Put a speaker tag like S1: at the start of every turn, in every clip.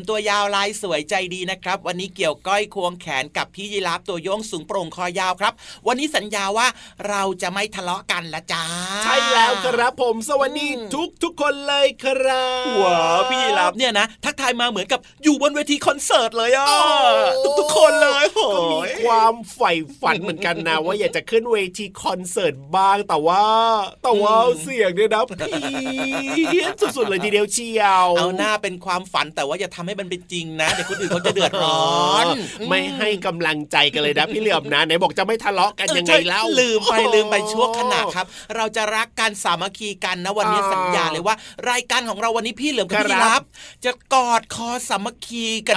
S1: มตัวยาว
S2: ลายสวยใจดีนะครับ วันนี้เกี่ยวก้อยควงแขนกับพี่ยีราฟตัวโย่งสูงโปร่งคอยาวครับ วันนี้สัญญาว่าเราจะไม่ทะเลาะกันละจ้า
S3: ใช่แล้วครับผมสวัสดีทุกทุกๆคนเลยครับ
S2: ว้าวพี่ยีราฟเนี่ยนะ ทักทายมาเหมือนกับอยู่บนเวทีคอนเสิร์ตเลยอะ
S3: โอ้
S2: ทุกๆคนเลยโห
S3: ก็มีความใฝ่ฝันเหมือนกันนะ ว่าอยากจะขึ้นเวทีคอนเสิร์ตบ้างแต่ว่าแต่ว่าเสียงเนี่ยนะพี้ยนสุดๆเลยทีเดียวเชียว
S2: เอาหน้าเป็นความฝันแต่ว่าอย่าทำให้มันเป็นจริงนะเดี๋ยวคนอื่นเขาจะเดือดร้อน
S3: ไม่ให้กำลังใจกันเลยนะพี่เหลือมนะไหนบอกจะไม่ทะเลาะกันยังไงเล่า
S2: ใช่ลืมไปลืมไปชั่วขณะครับ เราจะรักกันสามัคคีกันนะวันนี้
S3: อ่า
S2: สัญญาเลยว่า รายการของเราวันนี้พี่เหลือมกับ
S3: ครับ
S2: พี่รับ จะกอดคอสามัคคีกัน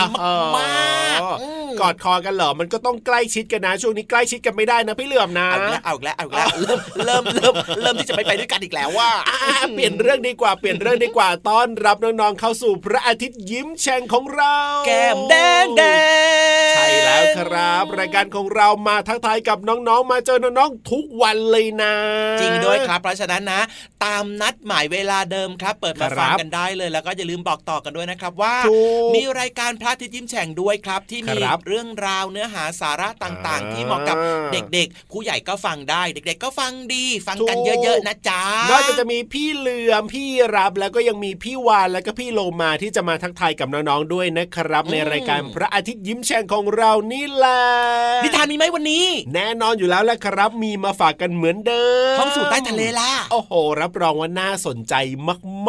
S2: มากๆ
S3: อ๋อ
S2: อืม
S3: กอดคอกันเหรอมันก็ต้องใกล้ชิดกันนะ ช่วงนี้ใกล้ชิดกันไม่ได้นะพี่เหลือมนะ
S2: เอาอีกแล้วเอาอีกแล้วเอาอีกแล้วเริ่มเริ่มเริ่มเริ่มที่จะไม่ไปด้วยกันอีกแล้วว่า
S3: อ่าเปลี่ยนเรื่องดีกว่าเปลี่ยนเรื่องดีกว่าต้อนรับน้องๆเข้าสู่พระอาทิตย์ยิ้มแฉ่งของเรา
S2: แก้มแดงแดง
S3: ใช่แล้วครับ รายการของเรามาทักทายกับน้องๆ มาเจอน้องๆทุกวันเลยนะ
S2: จริงด้วยครับ เพราะฉะนั้นนะ ตามนัดหมายเวลาเดิมครับ เปิดมา
S3: ครับ
S2: ฟังกันได้เลย แล้วก็อย่าลืมบอกต่อกันด้วยนะครับว่า
S3: ถูก
S2: มีรายการพระอาทิตย์ยิ้มแฉ่งด้วยครับ ที่มี
S3: ครับ
S2: เรื่องราวเนื้อหาสาระต่างๆ
S3: อ่า
S2: ที่เหมาะกับเด็กๆ ผู้ใหญ่ก็ฟังได้ เด็ก ๆ ก็ฟังดี ฟังกัน
S3: ถูก
S2: เยอะๆนะจ๊ะ
S3: นอกจากจะมีพี่เหลือมพี่รับแล้วก็ยังมีพี่วานแล้วก็พี่โลมาที่จะมาทักทายกับน้องๆด้วยนะครับ ในรายการพระอาทิตย์ยิ้มแฉ่งของเรานี่แหละ
S2: นิทานมีไหมวันนี้
S3: แน่นอนอยู่แล้วแหละครับ มีมาฝากกันเหมือนเดิม
S2: ห้องสู่ใต้ทะเลล่ะ
S3: โอ้โห รับรองว่าน่าสนใจ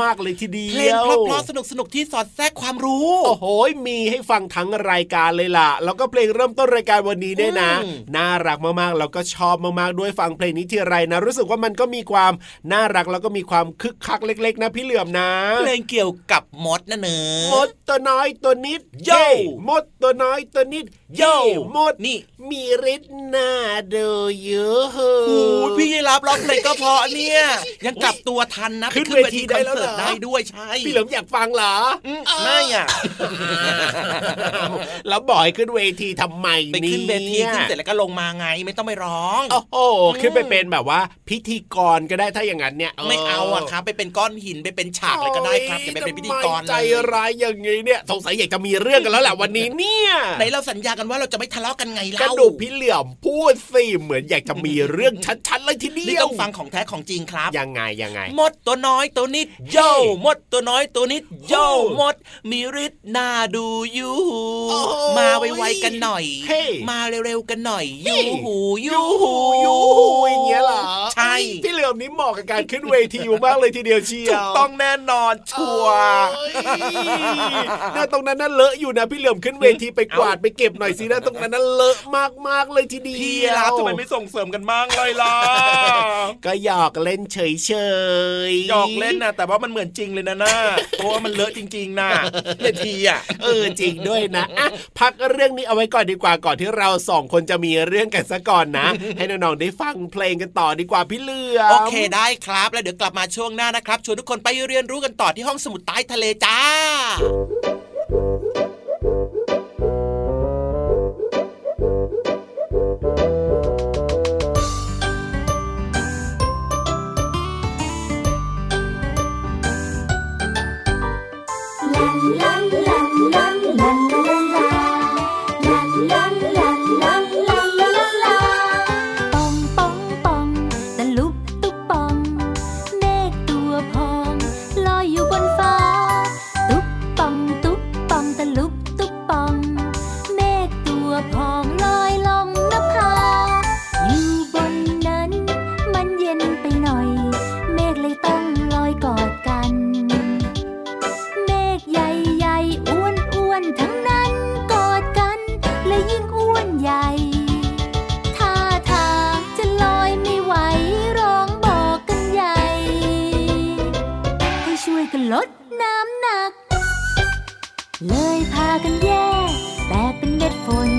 S3: มาก ๆ เลยทีเดียว
S2: เพลงเพราะๆสนุกๆที่สอดแทรกความรู้
S3: โอ้โห มีให้ฟังทั้งรายการเลยล่ะ แล้วก็เพลงเริ่มต้นรายการวันนี้เนี่ยนะ
S2: อืม
S3: น่ารักมากๆแล้วก็ชอบมากๆด้วยฟังเพลงนี้ทีไรนะ รู้สึกว่ามันก็มีความน่ารักแล้วก็มีความคึกคักเล็ก ๆ นะพี่เหลือมนะ
S2: เพลงเกี่ยวกับมดนะเนอะ
S3: มดตัวน้อยตัวนิด
S2: โย่
S3: มดตัวน้อยตัวนิด
S2: โย่
S3: มด
S2: นี่
S3: มีฤทธิ์น่าดูเยอะ
S2: โอ้ยพี่ยีรับร้องเพลงก็เพราะเนี่ย ยังกลับตัวทันนะ
S3: ขึ้น
S2: ไป
S3: เวทีได้
S2: คอน
S3: แล้วเหรอ
S2: เสิร์ตได้ด้วยใช่
S3: พี่เหลิมอยากฟังเหรอ
S2: อืมไม่อะ
S3: แล้วบอกให้ขึ้นเวทีทำไม
S2: ไป
S3: เนี่ย
S2: ขึ้นเวทีขึ้นเสร็จแล้วก็ลงมาไงไม่ต้องไปร้อง
S3: โอ้โหขึ้นไปเป็นแบบว่า พิธีกรก็ได้ถ้าอย่างนั้นเนี่ย
S2: ไม่เอาอะครับไปเป็นก้อนหินไปเป็นฉากเลยก็ได้ครับอย่าไปเป็นพิธีกร
S3: ทำไมใจ
S2: เลย
S3: ร้ายอย่างนี้เนี่ยสงสัยอยากจะมีเรื่องกันแล้วแหละวันนี้เนี่ย
S2: ไหนเราสัญญากันกันว่าเราจะไม่ทะเลาะกันไง
S3: กระ
S2: เล่า
S3: ดูกพี่เหลี่ยมพูดสิเหมือนอยากจะมีเรื่องชัดๆเลยทีเดียว
S2: นี่ต้องฟังของแท้ของจริงครับ
S3: ยังไงยังไง
S2: มดตัวน้อยตัวนิดโยมดตัวน้อยตัวนิดโยมด มีฤทธิ์น่าดูยู
S3: โอ้โห
S2: มาไวๆกันหน่อย
S3: เฮ้
S2: มาเร็วๆกันหน่อย
S3: เฮ้
S2: ยูหูยูหู
S3: ยูหู ลี่ยมนี้เหมาะกับการขึ้นเวทีมากเลยทีเดียวเชียว
S2: ถูกต้องแน่นอนชัวร์
S3: เอ้ยหน้าตรงนั้นน่ะเลอะอยู่นะพี่เหลี่ยมขึ้นเวทีไปกวาดไปเก็บหน่อยสิหน้าตรงนั้นน่ะเลอะมากๆเลยทีเดียว
S2: พี่รับทำไมไม่ส่งเสริมกันบ้างเลยล่ะ
S3: ก็หยอกเล่นเฉยๆ
S2: หยอกเล่นนะแต่ว่ามันเหมือนจริงเลยนะน่าเพราะว่ามันเลอะจริง ๆนะเวทีอะ
S3: เออจริงด้วยนะอะพักเรื่องนี้เอาไว้ก่อนดีกว่าก่อนที่เราสองคนจะมีเรื่องกันซะก่อนนะ ให้น้องๆได้ฟังเพลงกันต่อดีกว่าพี่เหลือม
S2: โอเคได้ครับ แล้วเดี๋ยวกลับมาช่วงหน้านะครับ ชวนทุกคนไปเรียนรู้กันต่อที่ห้องสมุดใต้ทะเลจ้า
S4: ป เลยพากันแยกแต่เป็นเม็ดฝน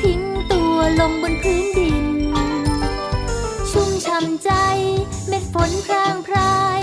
S4: ทิ้งตัวลงบนพื้นดิน ชุ่มช่ำใจเม็ดฝนพรางพราย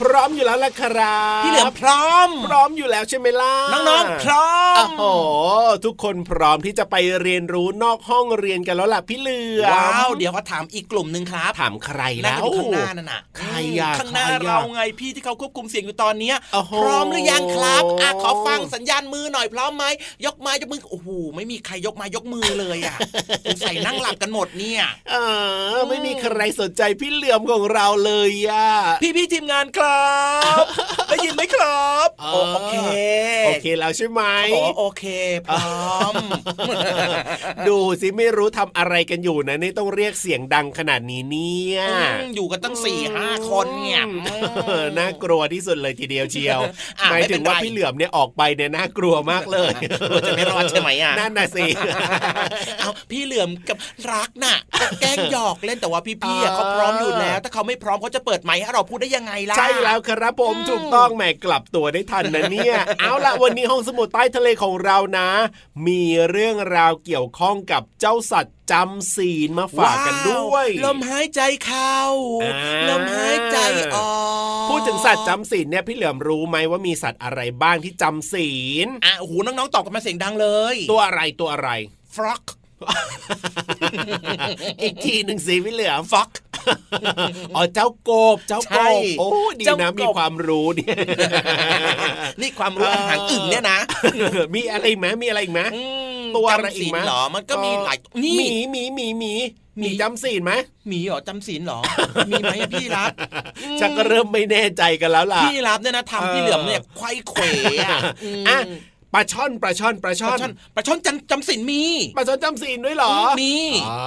S5: พร้อ
S4: ม
S5: อยู่
S3: แล้วล่ะครับ
S2: พี่เหลือมพร้อม
S3: พร้อมอยู่แล้วใช่ไหมล่ะ
S2: น้องๆพร้อ
S3: โอ้
S2: ม
S3: โหทุกคนพร้อมที่จะไปเรียนรู้นอกห้องเรียนกันแล้วล่ะพี่เหลือม
S2: ว้าวเดี๋ยวเขาถามอีกกลุ่มหนึ่งครับ
S3: ถามใคร
S2: นั่
S3: แล้
S2: ง
S3: ว
S2: อยู่ข้างหน้านั่นน่ะ
S3: ใครอะ
S2: ข้างหน้า
S3: ใครอะ
S2: เราไงพี่ที่เขาควบคุมเสียงอยู่ตอนเนี้ย
S3: โอ้โห
S2: พร้อมหรือยังครับอะขอฟังสัญญาณมือหน่อยพร้อมไหมยกไม้ยกมือโอ้โหไม่มีใครยกไม้ยกมือเลยอะสงสัยนั่งหลับกันหมดเนี่ย
S3: เออไม่มีใครสนใจพี่เหลือมของเราเลยอะ
S2: พี่พี่ๆทีมงานครับได้ยินไหมครับ
S3: อ๋อ
S2: โอโอเค
S3: โอเคแล้วใช่ไหม
S2: โอ้โอเคพร้อม
S3: ดูสิไม่รู้ทำอะไรกันอยู่นะนี่ต้องเรียกเสียงดังขนาดนี้เนี่ย
S2: อืมอยู่กันตั้งสี่ห้าคนเนี่ย
S3: เออน่ากลัวที่สุดเลยทีเดียวเชียว
S2: อะ
S3: หมาย
S2: ไม่เป็
S3: ถึ
S2: น
S3: งว่า
S2: ไร
S3: พี่เหลือมเนี่ยออกไปเนี่ยน่ากลัวมากเลย
S2: กลัวจะไม่รอดใช่ไหมอะ
S3: นั่นน่ะสิ
S2: เอาพี่เหลือมกับรักน่ะก็แกล้งหยอกเล่นแต่ว่าพี่ๆอะเขาพร้อมอยู่แล้ว ถ้าเขาไม่พร้อมเขาจะเปิดไมค์ให้เราพูดได้ยังไงล่ะ
S3: ใช่แล้วครับผมถูกต้องแหมกลับตัวได้ทันนะเนี่ย เอาละวันนี้ห้องสมุดใต้ทะเลของเรานะ มีเรื่องราวเกี่ยวข้องกับเจ้าสัตว์จำศีลมาฝากกันด้วย
S2: ลมหายใจเข้า
S3: อ่า
S2: ลมหายใจออก
S3: พูดถึงสัตว์จำศีลเนี่ยพี่เหลือมรู้ไหมว่ามีสัตว์อะไรบ้างที่จำศีล
S2: อะโอ้โหน้องๆตอบกันมาเสียงดังเลย
S3: ตัวอะไรตัวอะไร
S2: ฟล็อก
S3: อีกทีหนึ่งสิพี่เหลือม
S2: ฟล็อก
S3: อ๋อเจ้าโกบเจ้า
S2: ใช่
S3: โกบโอ้ดี
S2: เจ้า
S3: นะ
S2: กบ
S3: มีความรู้เนี่ย
S2: นี่ความรู้อาหารอึ่งเนี่ยนะ
S3: มีอะไรอีกไหมมีอะไรอีกไหม
S2: อืม
S3: ตัวอะไรอีก
S2: จำศีล
S3: ไหม
S2: เหรอมันก็มีหลาย
S3: ห
S2: นี่
S3: มีหมีหมีหมีหมีจำศีลไหม
S2: หมีเหรอจำศีลเหรอ มีไหมอะพี่รับ
S3: ชักก็เริ่มไม่แน่ใจกันแล้วล่ะ
S2: พี่รับเนี่ยนะทำพี่เหลือมเนี่ยไขว้เขวอะม
S3: อะ ปลาช่อนปลาช่อนปลา
S2: ป
S3: ช่อ
S2: ลานช่อนปลาช่อนจำจำศีลมี
S3: ปลาช่อนจำศีลด้วยเหรอ
S2: มี
S3: อ๋อ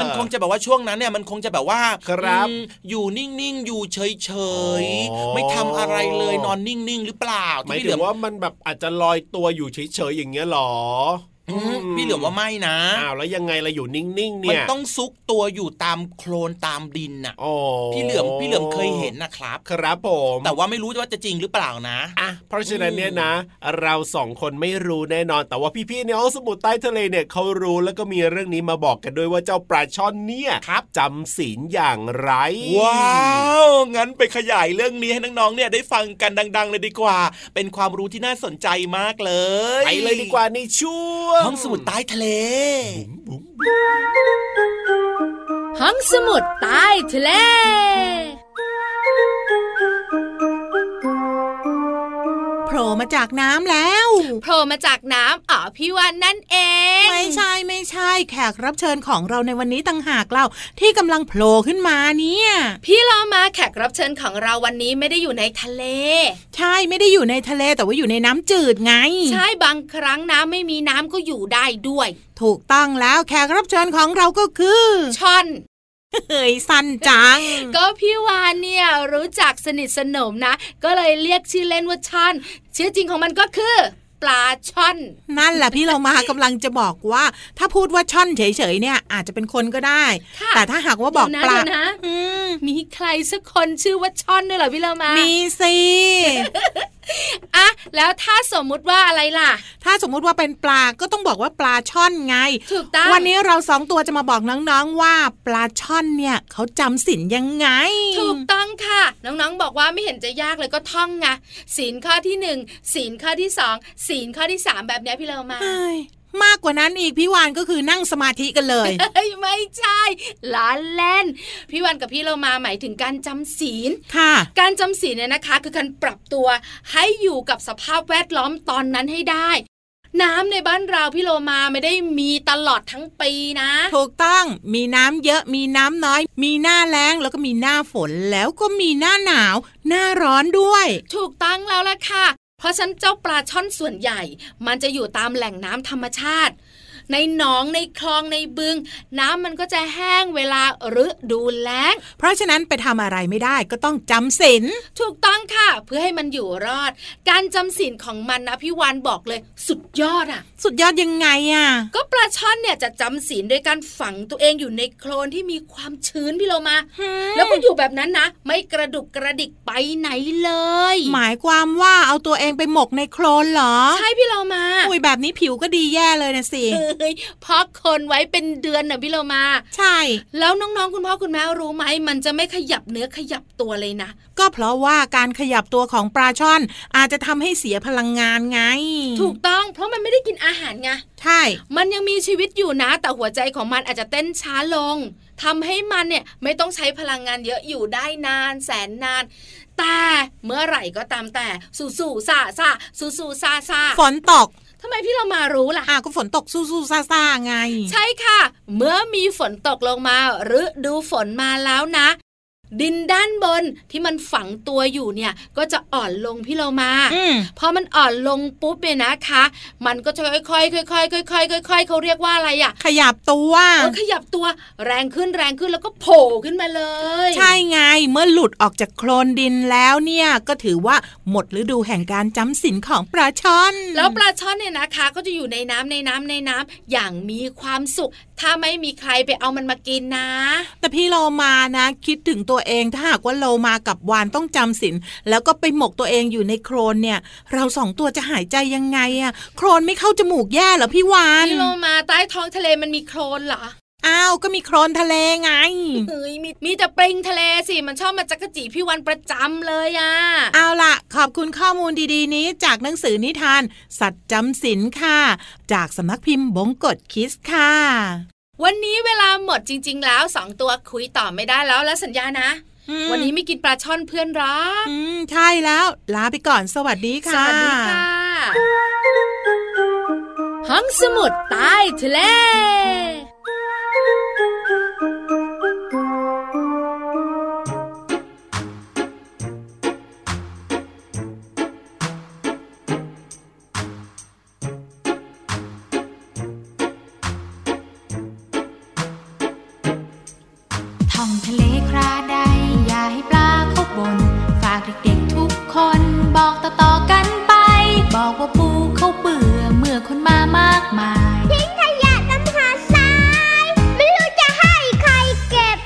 S2: มันคงจะแบบว่าช่วงนั้นเนี่ยมันคงจะแบบว่า
S3: ครับ
S2: อืมอยู่นิ่งๆอยู่เฉย
S3: อ๋อ
S2: ๆไม่ทำอะไรเลยนอนนิ่งๆหรือเปล่า
S3: หมาย
S2: ที่พี่
S3: ถึ
S2: เหลืองม
S3: ว่ามันแบบอาจจะลอยตัวอยู่เฉยๆอย่างเงี้ยเหรอ
S2: อืม พี่เหลือมว่าไม่นะ
S3: อ้าวแล้วยังไงล่ะอยู่นิ่งๆ
S2: มัน
S3: เนี่ย
S2: ต้องซุกตัวอยู่ตามโคลนตามดินน่ะ
S3: โอ้
S2: พี่เหลือมพี่เหลือมเคยเห็นนะครับ
S3: ครับผม
S2: แต่ว่าไม่รู้ว่าจะจริงหรือเปล่านะ
S3: อะเพราะฉะนั้นเนี่ยนะ เราสองคนไม่รู้แน่นอน แต่ว่าพี่ๆในห้องสมุดใต้ทะเลเนี่ยเขารู้แล้วก็มีเรื่องนี้มาบอกกันด้วยว่าเจ้าปลาช่อนเนี่ย
S2: ครับ
S3: จำศีลอย่างไร
S2: ว้าวงั้นไปขยายเรื่องนี้ให้น้องๆเนี่ยได้ฟังกันดัง ๆ เลยดีกว่า เป็นความรู้ที่น่าสนใจมากเลย
S3: ไปเลยดีกว่าในช่วง
S2: ห้องสมุดใต้ทะเล
S6: ห้องสมุดใต้ทะเล
S7: มาจากน้ำแล้ว
S6: โผล่มาจากน้ำอ๋อพี่วันนั่นเอง
S7: ไม่ใช่ไม่ใช่แขกรับเชิญของเราในวันนี้ต่างหากเราที่กำลังโผล่ขึ้นมาเนี่ย
S6: พี่เรามาแขกรับเชิญของเราวันนี้ไม่ได้อยู่ในทะเล
S7: ใช่ไม่ได้อยู่ในทะเลแต่ว่าอยู่ในน้ำจืดไง
S6: ใช่บางครั้งน้ำไม่มีน้ำก็อยู่ได้ด้วย
S7: ถูกต้องแล้วแขกรับเชิญของเราก็คือ
S6: ช่อน
S7: เฮ้ยสันจัง
S6: ก็พี่วานเนี่ยรู้จักสนิทสนมนะ ก็เลยเรียกชื่อเล่นว่าช่อนชื่อจริงของมันก็คือปลาช่อน
S7: นั่นแหละพี่เรามากำลังจะบอกว่า ถ้าพูดว่าช่อนเฉยๆเนี่ย อาจจะเป็นคนก็ได้
S6: ค่ะ
S7: แต่ถ้าหากว่าบอก
S6: เดี๋ยวนะ
S7: ปลา
S6: เดี๋ยวนะ
S7: อืม
S6: มีใครสักคนชื่อว่าช่อนด้วยเหรอพี่เรามา
S7: มีสิ
S6: อะแล้วถ้าสมมุติว่าอะไรล่ะ
S7: ถ้าสมมุติว่าเป็นปลาก็ต้องบอกว่าปลาช่อนไง
S6: ถูกต้อง
S7: วันนี้เราสองตัวจะมาบอกน้องๆว่าปลาช่อนเนี่ยเขาจำศีลยังไง
S6: ถูกต้องค่ะ น้องๆบอกว่าไม่เห็นจะยากเลยก็ท่องไงศีลข้อที่หนึ่งศีลข้อที่สองศีลข้อที่สามแบบเนี้ยพี่เรามา
S7: เฮ้ย มากกว่านั้นอีกพี่วานก็คือนั่งสมาธิกันเลย
S6: เฮ้ยไม่ใช่ล้านเล่นพี่วันกับพี่เรามาหมายถึงการจำศีล
S7: ค่ะ
S6: การจำศีลเนี่ยนะคะ คือการปรับตัวให้อยู่กับสภาพแวดล้อมตอนนั้นให้ได้น้ำในบ้านเราพี่โลมาไม่ได้มีตลอดทั้งปีนะ
S7: ถูกต้องมีน้ำเยอะมีน้ำน้อย มีหน้าแล้งแล้วก็มีหน้าฝนแล้วก็มีหน้าหนาว หน้าร้อนด้วย
S6: ถูกต้องแล้วล่ะค่ะ เพราะฉะนันเจ้าปลาช่อนส่วนใหญ่ มันจะอยู่ตามแหล่งน้ำธรรมชาติ ในหนองในคลองในบึง น้ำมันก็จะแห้งเวลาฤดูแล้ง
S7: เพราะฉะนั้นไปทำอะไรไม่ได้ก็ต้องจำศีล
S6: ถูกต้องค่ะ เพื่อให้มันอยู่รอด การจำศีลของมันนะพี่วานบอกเลย สุดยอดอะ
S7: สุดยอดยังไงอะ
S6: ก็ปลาช่อนเนี่ยจะจำศีลโดยการฝังตัวเองอยู่ในโคลนที่มีความชื้นพี่โลมา แล้วก็อยู่แบบนั้นนะ ไม่กระดุกกระดิกไปไหนเลย
S7: หมายความว่าเอาตัวเองไปหมกในโคลนเหรอ
S6: ใช่พี่โลมา
S7: อุ้ยแบบนี้ผิวก็ดีแย่เลยนะสิ
S6: เฮ้ยเพราะคนไว้เป็นเดือนน่ะพี่โลมา
S7: ใช่
S6: แล้วน้องๆคุณพ่อคุณแม่รู้ไหมมันจะไม่ขยับเนื้อขยับตัวเลยนะ
S7: ก็เพราะว่าการขยับตัวของปลาช่อน อาจจะทำให้เสียพลังงานไง
S6: ถูกต้องเพราะมันไม่ได้กินอาหารไง
S7: ใช่
S6: มันยังมีชีวิตอยู่นะ แต่หัวใจของมันอาจจะเต้นช้าลงทำให้มันเนี่ยไม่ต้องใช้พลังงานเยอะอยู่ได้นานแสนนาน แต่เมื่อไหร่ก็ตามแต่สู่สู่ซาซาสู่สู่ซาซา
S7: ฝนตก
S6: ทำไมพี่เรามารู้ล่ะ
S7: อะก็ฝนตกสู้ๆซ่าๆไง
S6: ใช่ค่ะ เมื่อมีฝนตกลงมา หรือดูฝนมาแล้วนะ ดินด้านบนที่มันฝังตัวอยู่เนี่ยก็จะอ่อนลงพี่เรามา
S7: อืม
S6: พอมันอ่อนลงปุ๊บเนี่ยนะคะ มันก็จะค่อยๆค่อยๆค่อยๆค่อยๆเขาเรียกว่าอะไรอะ
S7: ขยับตัว
S6: เออขยับตัวแรงขึ้นแรงขึ้นแล้วก็โผล่ขึ้นมาเลย
S7: ใช่ไงเมื่อหลุดออกจากโคลนดินแล้วเนี่ยก็ถือว่าหมดฤดูแห่งการจำศีลของปลาช่อน
S6: แล้วปลาช่อนเนี่ยนะคะ ก็จะอยู่ในน้ำในน้ำในน้ำอย่างมีความสุข ถ้าไม่มีใครไปเอามันมากินนะ
S7: แต่พี่โลมานะ คิดถึงตัวเองถ้าหากว่าโลมากับวานต้องจำศีลแล้วก็ไปหมกตัวเองอยู่ในโครนเนี่ย เราสองตัวจะหายใจยังไงอะโครนไม่เข้าจมูกแย่เหรอพี่วาน
S6: พี่โลมาใต้ท้องทะเลมันมีโคลนเหรอ
S7: อ้าวก็มีโครนทะเลไง
S6: เฮ้ยมีมีแต่ปริงทะเลสิมันชอบมาจักกะจีพี่วันประจำเลยอะ
S7: เอาล่ะ ขอบคุณข้อมูลดีๆ นี้จากหนังสือนิทาน สัตว์จำศีลค่ะ จากสำนักพิมพ์บงกฎคิสค่ะ
S6: วันนี้เวลาหมดจริง ๆ แล้วสองตัวคุยต่อไม่ได้แล้วแล้วสัญญานะ
S7: อืม
S6: วันนี้ไม่กินปลาช่อนเพื่อนรัก
S7: อืมใช่แล้วลาไปก่อนสวัสดี
S6: ส
S7: ค่ะ
S6: วัสดีค่ะห้องสมุดใต้ทะเล
S4: ท่องทะเลคราใด อย่าให้ปลาเขาบน ฝากเด็กๆทุกคนบอกต่อๆกันไป บอกว่าปูเขาเบื่อเมื่อคนมามากมาย
S5: ทิ้งขยะน้ำหาดทราย ไม่รู้จะให้ใครเก็บ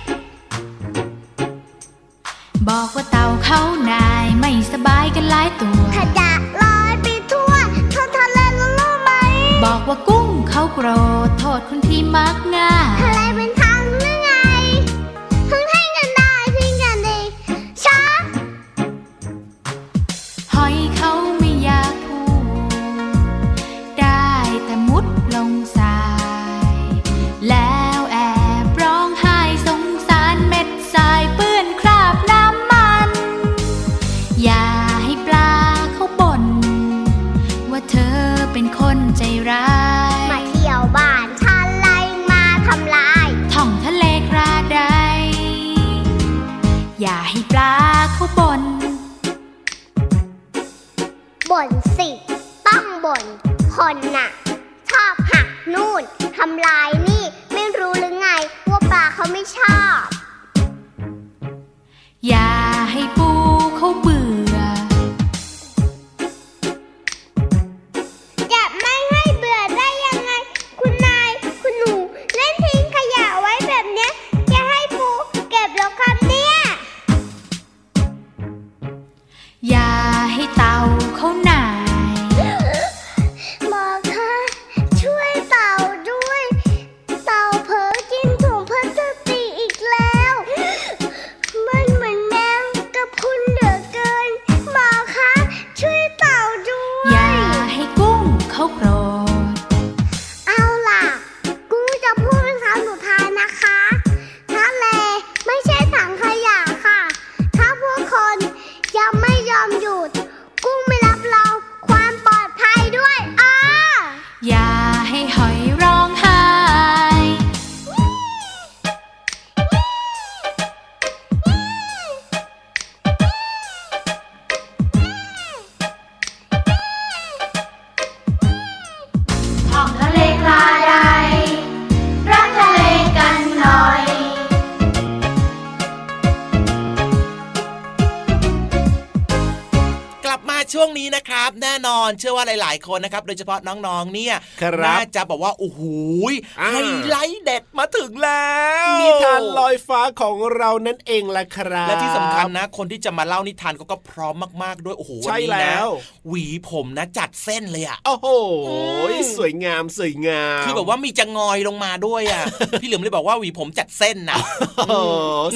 S4: บอกว่าเต่าเขานายไม่สบายกันหลายตัว
S5: ขยะลอยไปทั่วท้องทะเลแล้วรู้ไหม
S4: บอกว่ากุ้งเขาโกรธโทษคนที่มักง่าย
S5: ทะเลเป็น น่ะ ชอบหักนู่นทำลาย
S2: นี้นะครับ แน่นอนเชื่อว่าหลาย ๆ คนนะครับ โดยเฉพาะน้อง ๆ เนี่ย
S3: ครับ
S2: น่าจะบอกว่าโอ้โหย
S3: อ่า
S2: ไฮไลท์เด็ดมาถึงแล้ว
S3: นิทานลอยฟ้าของเรานั่นเองล่ะครับ
S2: และที่สำคัญนะ คนที่จะมาเล่านิทานเขาก็พร้อมมาก ๆ ด้วยโอ้โหวัน
S3: ใช่
S2: นี้
S3: แล้
S2: นะ
S3: ว
S2: หวีผมนะจัดเส้นเลยอะ
S3: โอ้โห
S2: อืม
S3: สวยงามสวยงาม
S2: คือแบบว่ามีจะงอยลงมาด้วยอะพี่เหลือมเลยบอกว่าหวีผมจัดเส้นนะ
S3: โอ้โห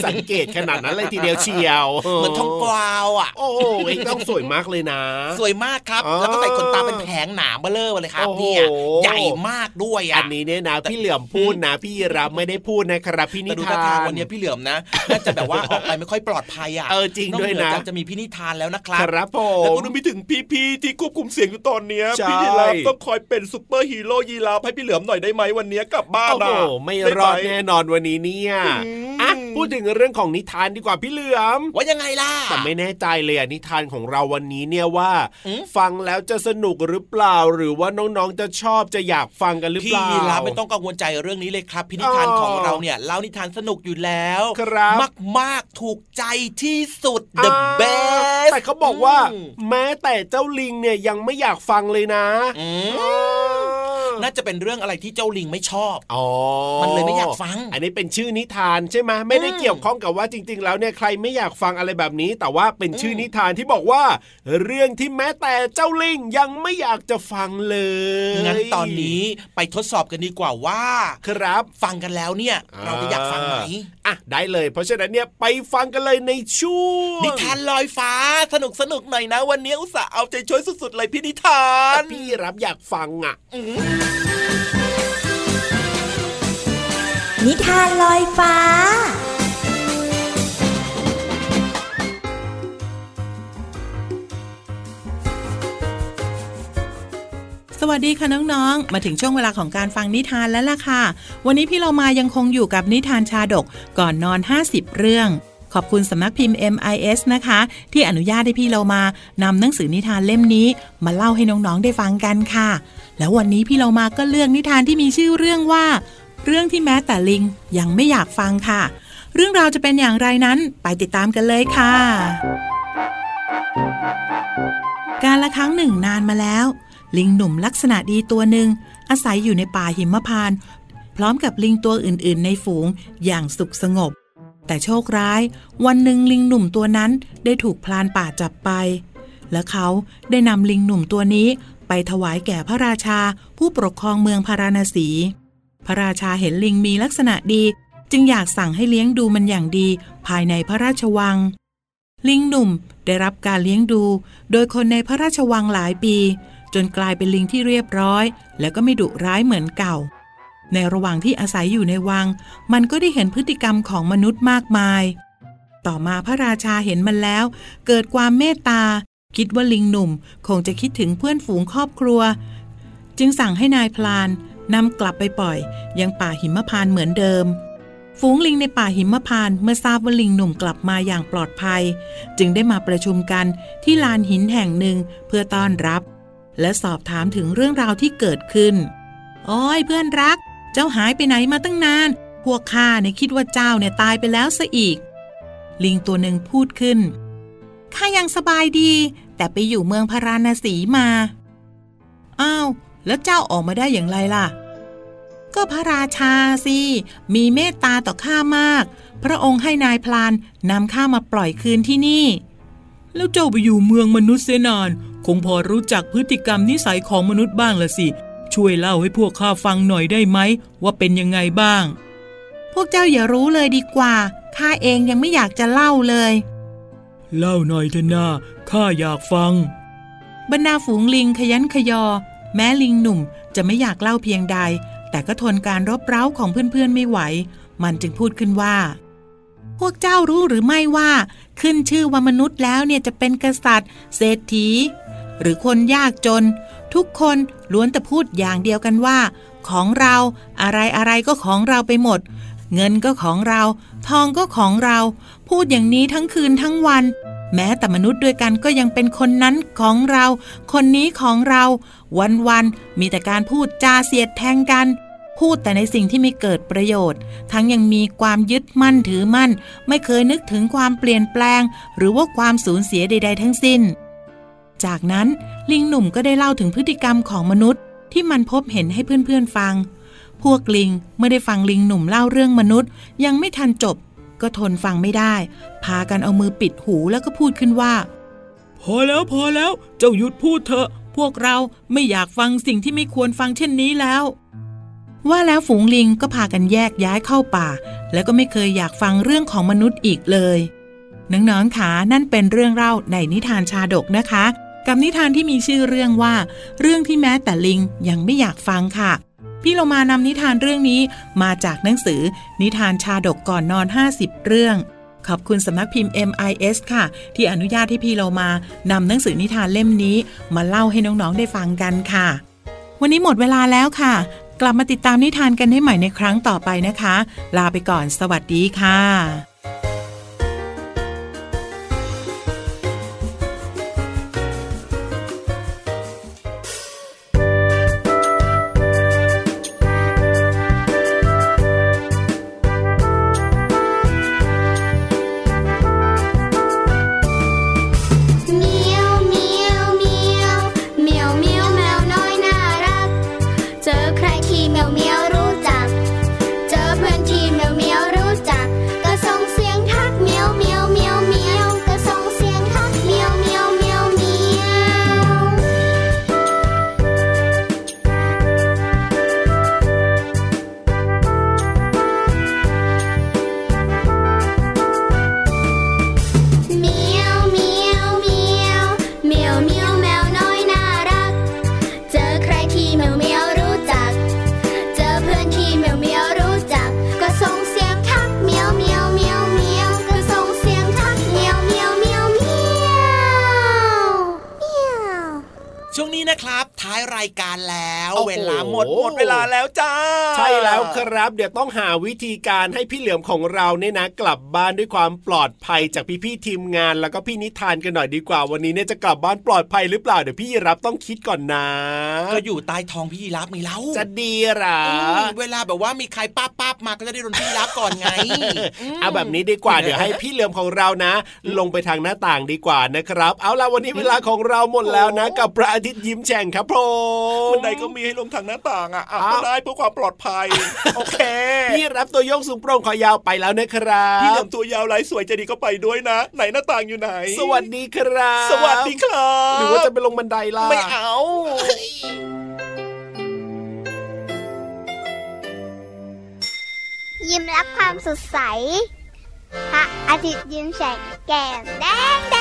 S3: สังเกตขนาดนั้นเลยทีเดียวเชียว
S2: เหมือนทองกวาวอะ
S3: โอ้โหเองต้องสวยมากเลยนะ
S2: สวยมากครับ
S3: อ๋อ
S2: แล้วก็ใส่ขนตาเป็นแผงหนาเบ้อเลอเลยครับ
S3: โอ้โห
S2: เนี่ยใหญ่มากด้วยอะ
S3: อันนี้เนี่ยนะพี่เหลือมพูดนะ พี่รับไม่ได้พูดนะครับพี่นิ
S2: แต่ดู
S3: ทา
S2: ท่าทาง
S3: น
S2: วันนี้พี่เหลือมนะน่าจะแบบว่าออกไปไม่ค่อยปลอดภัยอะ
S3: เออจริงด้วยนะ
S2: อกเหจากจะมีพี่นิทานแล้วนะครับ
S3: ครับผ
S8: แล้ว
S3: ม
S8: ก็ดูมีถึงพี่ๆที่ควบคุมเสียงอยู่ตอนเนี้ย
S3: ใช่
S8: พี่ยีราฟต้องคอยเป็นซูเปอร์ฮีโร่ยีราฟให้พี่เหลือมหน่อยได้ไหมวันเนี้ยกลับบ้าน
S3: โอ้โห
S8: อะ
S3: ไม่
S8: ด้ห
S3: รอดแน่นอนวันนี้เนี่ย
S8: อืม
S3: อะ พูดถึงเรื่องของนิทานดีกว่าพี่เหลือม
S2: ว่ายังไงล่ะ
S3: แต่ไม่แน่ใจเลยอะนิทานของเราวันนี้เนี่ยว่า
S2: อืม
S3: ฟังแล้วจะสนุกหรือเปล่า หรือว่าน้องๆจะชอบจะอยากฟังกันหรือเป
S2: พี่
S3: ล่า
S2: ยีราฟไม่ต้องกังวลใจเรื่องนี้เลยครับพินิธาน
S3: อ๋อ
S2: ของเราเนี่ยเล่านิทานสนุกอยู่แล้ว
S3: ครับ
S2: มากมากๆถูกใจที่สุด the
S3: อ่า
S2: best
S3: แต่เขาบอกว่า
S2: อืม
S3: แม้แต่เจ้าลิงเนี่ยยังไม่อยากฟังเลยนะ
S2: อืม
S3: อ่า
S2: น่าจะเป็นเรื่องอะไรที่เจ้าลิงไม่ชอบ
S3: อ๋อ
S2: มันเลยไม่อยากฟัง
S3: อันนี้เป็นชื่อนิทานใช่ไหมไม่ได้
S2: อืม
S3: เกี่ยวข้องกับว่าจริง ๆ แล้วเนี่ยใครไม่อยากฟังอะไรแบบนี้ แต่ว่าเป็นชื่อนิทานที่บอกว่า เรื่องที่แม้แต่เจ้าลิงยังไม่อยากจะฟังเลย
S2: งั้นตอนนี้ไปทดสอบกันดีกว่าว่า
S3: ครับ
S2: ฟังกันแล้วเนี่ย เราจะอยากฟังไหม
S3: อะได้เลย เพราะฉะนั้นเนี่ยไปฟังกันเลยในช่วง
S2: นิทานลอยฟ้าสนุกสนุกหน่อยนะ วันนี้อุตส่าห์เอาใจช่วยสุดๆเลยพี่นิทา
S3: แต่
S2: น
S3: พี่รับอยากฟังอะ
S4: นิทานลอยฟ้า
S7: สวัสดีค่ะน้องๆ มาถึงช่วงเวลาของการฟังนิทานแล้วล่ะค่ะ วันนี้พี่เรามายังคงอยู่กับนิทานชาดกก่อนนอน 50 เรื่องขอบคุณสำนักพิมพ์ MIS นะคะ ที่อนุญาตให้พี่เรามานำหนังสือนิทานเล่มนี้ มาเล่าให้น้องๆได้ฟังกันค่ะ แล้ววันนี้พี่เรามาก็เลือกนิทานที่มีชื่อเรื่องว่า เรื่องที่แม้แต่ลิงยังไม่อยากฟังค่ะ เรื่องราวจะเป็นอย่างไรนั้นไปติดตามกันเลยค่ะ การละครั้งหนึ่งนานมาแล้ว ลิงหนุ่มลักษณะดีตัวหนึ่งอาศัยอยู่ในป่าหิมพานต์พร้อมกับลิงตัวอื่น ๆ ในฝูงอย่างสุขสงบ แต่โชคร้าย วันหนึ่งลิงหนุ่มตัวนั้นได้ถูกพลานป่าจับไป และเขาได้นำลิงหนุ่มตัวนี้ไปถวายแก่พระราชาผู้ปกครองเมืองพาราณสี พระราชาเห็นลิงมีลักษณะดี จึงอยากสั่งให้เลี้ยงดูมันอย่างดี ภายในพระราชวัง ลิงหนุ่มได้รับการเลี้ยงดู โดยคนในพระราชวังหลายปี จนกลายเป็นลิงที่เรียบร้อย และก็ไม่ดุร้ายเหมือนเก่า ในระหว่างที่อาศัยอยู่ในวัง มันก็ได้เห็นพฤติกรรมของมนุษย์มากมาย ต่อมาพระราชาเห็นมันแล้ว เกิดความเมตตาคิดว่าลิงหนุ่มคงจะคิดถึงเพื่อนฝูงครอบครัว จึงสั่งให้นายพลาน นำกลับไปปล่อย ยังป่าหิมพานเหมือนเดิม ฝูงลิงในป่าหิมพานเมื่อทราบว่าลิงหนุ่มกลับมาอย่างปลอดภัย จึงได้มาประชุมกันที่ลานหินแห่งหนึ่งเพื่อต้อนรับ และสอบถามถึงเรื่องราวที่เกิดขึ้น โอ้ยเพื่อนรัก เจ้าหายไปไหนมาตั้งนาน พวกข้าเนี่ยคิดว่าเจ้าเนี่ยตายไปแล้วซะอีก ลิงตัวหนึ่งพูดขึ้นข้ายังสบายดี แต่ไปอยู่เมืองพาราณสีมา อ้าว แล้วเจ้าออกมาได้อย่างไรล่ะ ก็พระราชาสิมีเมตตาต่อข้ามาก พระองค์ให้นายพลานนำข้ามาปล่อยคืนที่นี่ แล้วเจ้าไปอยู่เมืองมนุษย์เสยนาน คงพอรู้จักพฤติกรรมนิสัยของมนุษย์บ้างละสิ ช่วยเล่าให้พวกข้าฟังหน่อยได้ไหม ว่าเป็นยังไงบ้าง พวกเจ้าอย่ารู้เลยดีกว่าข้าเองยังไม่อยากจะเล่าเลย เล่าหน่อยเถอะนาข้าอยากฟังบรรดาฝูงลิงขยันขยอ แม้ลิงหนุ่มจะไม่อยากเล่าเพียงใด แต่ก็ทนการรบเร้าของเพื่อนๆไม่ไหว มันจึงพูดขึ้นว่า พวกเจ้ารู้หรือไม่ว่า ขึ้นชื่อว่ามนุษย์แล้วเนี่ยจะเป็นกษัตริย์ เศรษฐี หรือคนยากจน ทุกคนล้วนแต่พูดอย่างเดียวกันว่า ของเราอะไรอะไรก็ของเราไปหมด เงินก็ของเรา ทองก็ของเรา พูดอย่างนี้ทั้งคืนทั้งวัน แม้แต่มนุษย์ด้วยกันก็ยังเป็นคนนั้นของเรา คนนี้ของเรา วันๆมีแต่การพูดจาเสียดแทงกัน พูดแต่ในสิ่งที่ไม่เกิดประโยชน์ ทั้งยังมีความยึดมั่นถือมั่น ไม่เคยนึกถึงความเปลี่ยนแปลง หรือว่าความสูญเสียใด ๆ ทั้งสิ้น จากนั้นลิงหนุ่มก็ได้เล่าถึงพฤติกรรมของมนุษย์ ที่มันพบเห็นให้เพื่อนๆฟัง พวกลิงเมื่อได้ฟังลิงหนุ่มเล่าเรื่องมนุษย์ ยังไม่ทันจบ ก็ทนฟังไม่ได้ พากันเอามือปิดหูแล้วก็พูดขึ้นว่า พอแล้วพอแล้วเจ้าหยุดพูดเถอะ พวกเราไม่อยากฟังสิ่งที่ไม่ควรฟังเช่นนี้แล้ว ว่าแล้วฝูงลิงก็พากันแยกย้ายเข้าป่า แล้วก็ไม่เคยอยากฟังเรื่องของมนุษย์อีกเลยน้องๆขานั่นเป็นเรื่องเล่าในนิทานชาดกนะคะ กับนิทานที่มีชื่อเรื่องว่า เรื่องที่แม้แต่ลิงยังไม่อยากฟังค่ะ พี่เรามานำนิทานเรื่องนี้มาจากหนังสือ นิทานชาดกก่อนนอน 50 เรื่อง ขอบคุณสำนักพิมพ์ MIS ค่ะ ที่อนุญาตให้พี่เรามานำหนังสือนิทานเล่มนี้ มาเล่าให้น้องๆได้ฟังกันค่ะ วันนี้หมดเวลาแล้วค่ะ
S5: กลับมาติดตามนิทานกันได้ใหม่ในครั้งต่อไปนะคะ ลาไปก่อนสวัสดีค่ะ
S3: ครับ เดี๋ยวต้องหาวิธีการให้พี่เหลือมของเราเนี่ยนะ กลับบ้านด้วยความปลอดภัยจากพี่ๆทีมงาน แล้วก็พี่นิทานกันหน่อยดีกว่า วันนี้เนี่ยจะกลับบ้านปลอดภัยหรือเปล่าเดี๋ยวพี่รับต้องคิดก่อนนะ
S9: ก็อยู่ใต้ท้องพี่ยีรับมีเล้า
S3: จะดีเหรอ
S9: อืมเวลาแบบว่ามีใครป้าบป้าบมาก็จะได้โดนพี่ยีรับก่อนไงม
S3: เอาแบบนี้ดีกว่าเดี๋ยวให้พี่เหลือมของเรานะ ลงไปทางหน้าต่างดีกว่านะครับ เอาล่ะวันนี้เวลาของเราหมดแล้วนะ กับพระอาทิตย์ยิ้มแฉ่งครับผม
S2: บันไดก็มีให้ลงทางหน้าต่างอะอะ
S3: อ้าว
S2: ก็ได้เพื่อความปลอดภัยโอเค
S3: พี่รับตัวโยงสูงโปร่งคอยาวไปแล้วนะครับ
S2: พี่เหลือมตัวยาวลายสวยใจดีก็ไปด้วยนะ ไหนหน้าต่างอยู่ไหน
S3: สวัสดีครับ
S2: สวัสดีครับ
S3: หรือว่าจะไปลงบันไดล่ะ
S2: ไม่เอา
S10: ยิ้มรับความสดใส พระอาทิตย์ยิ้มแฉกแก้มแดงแด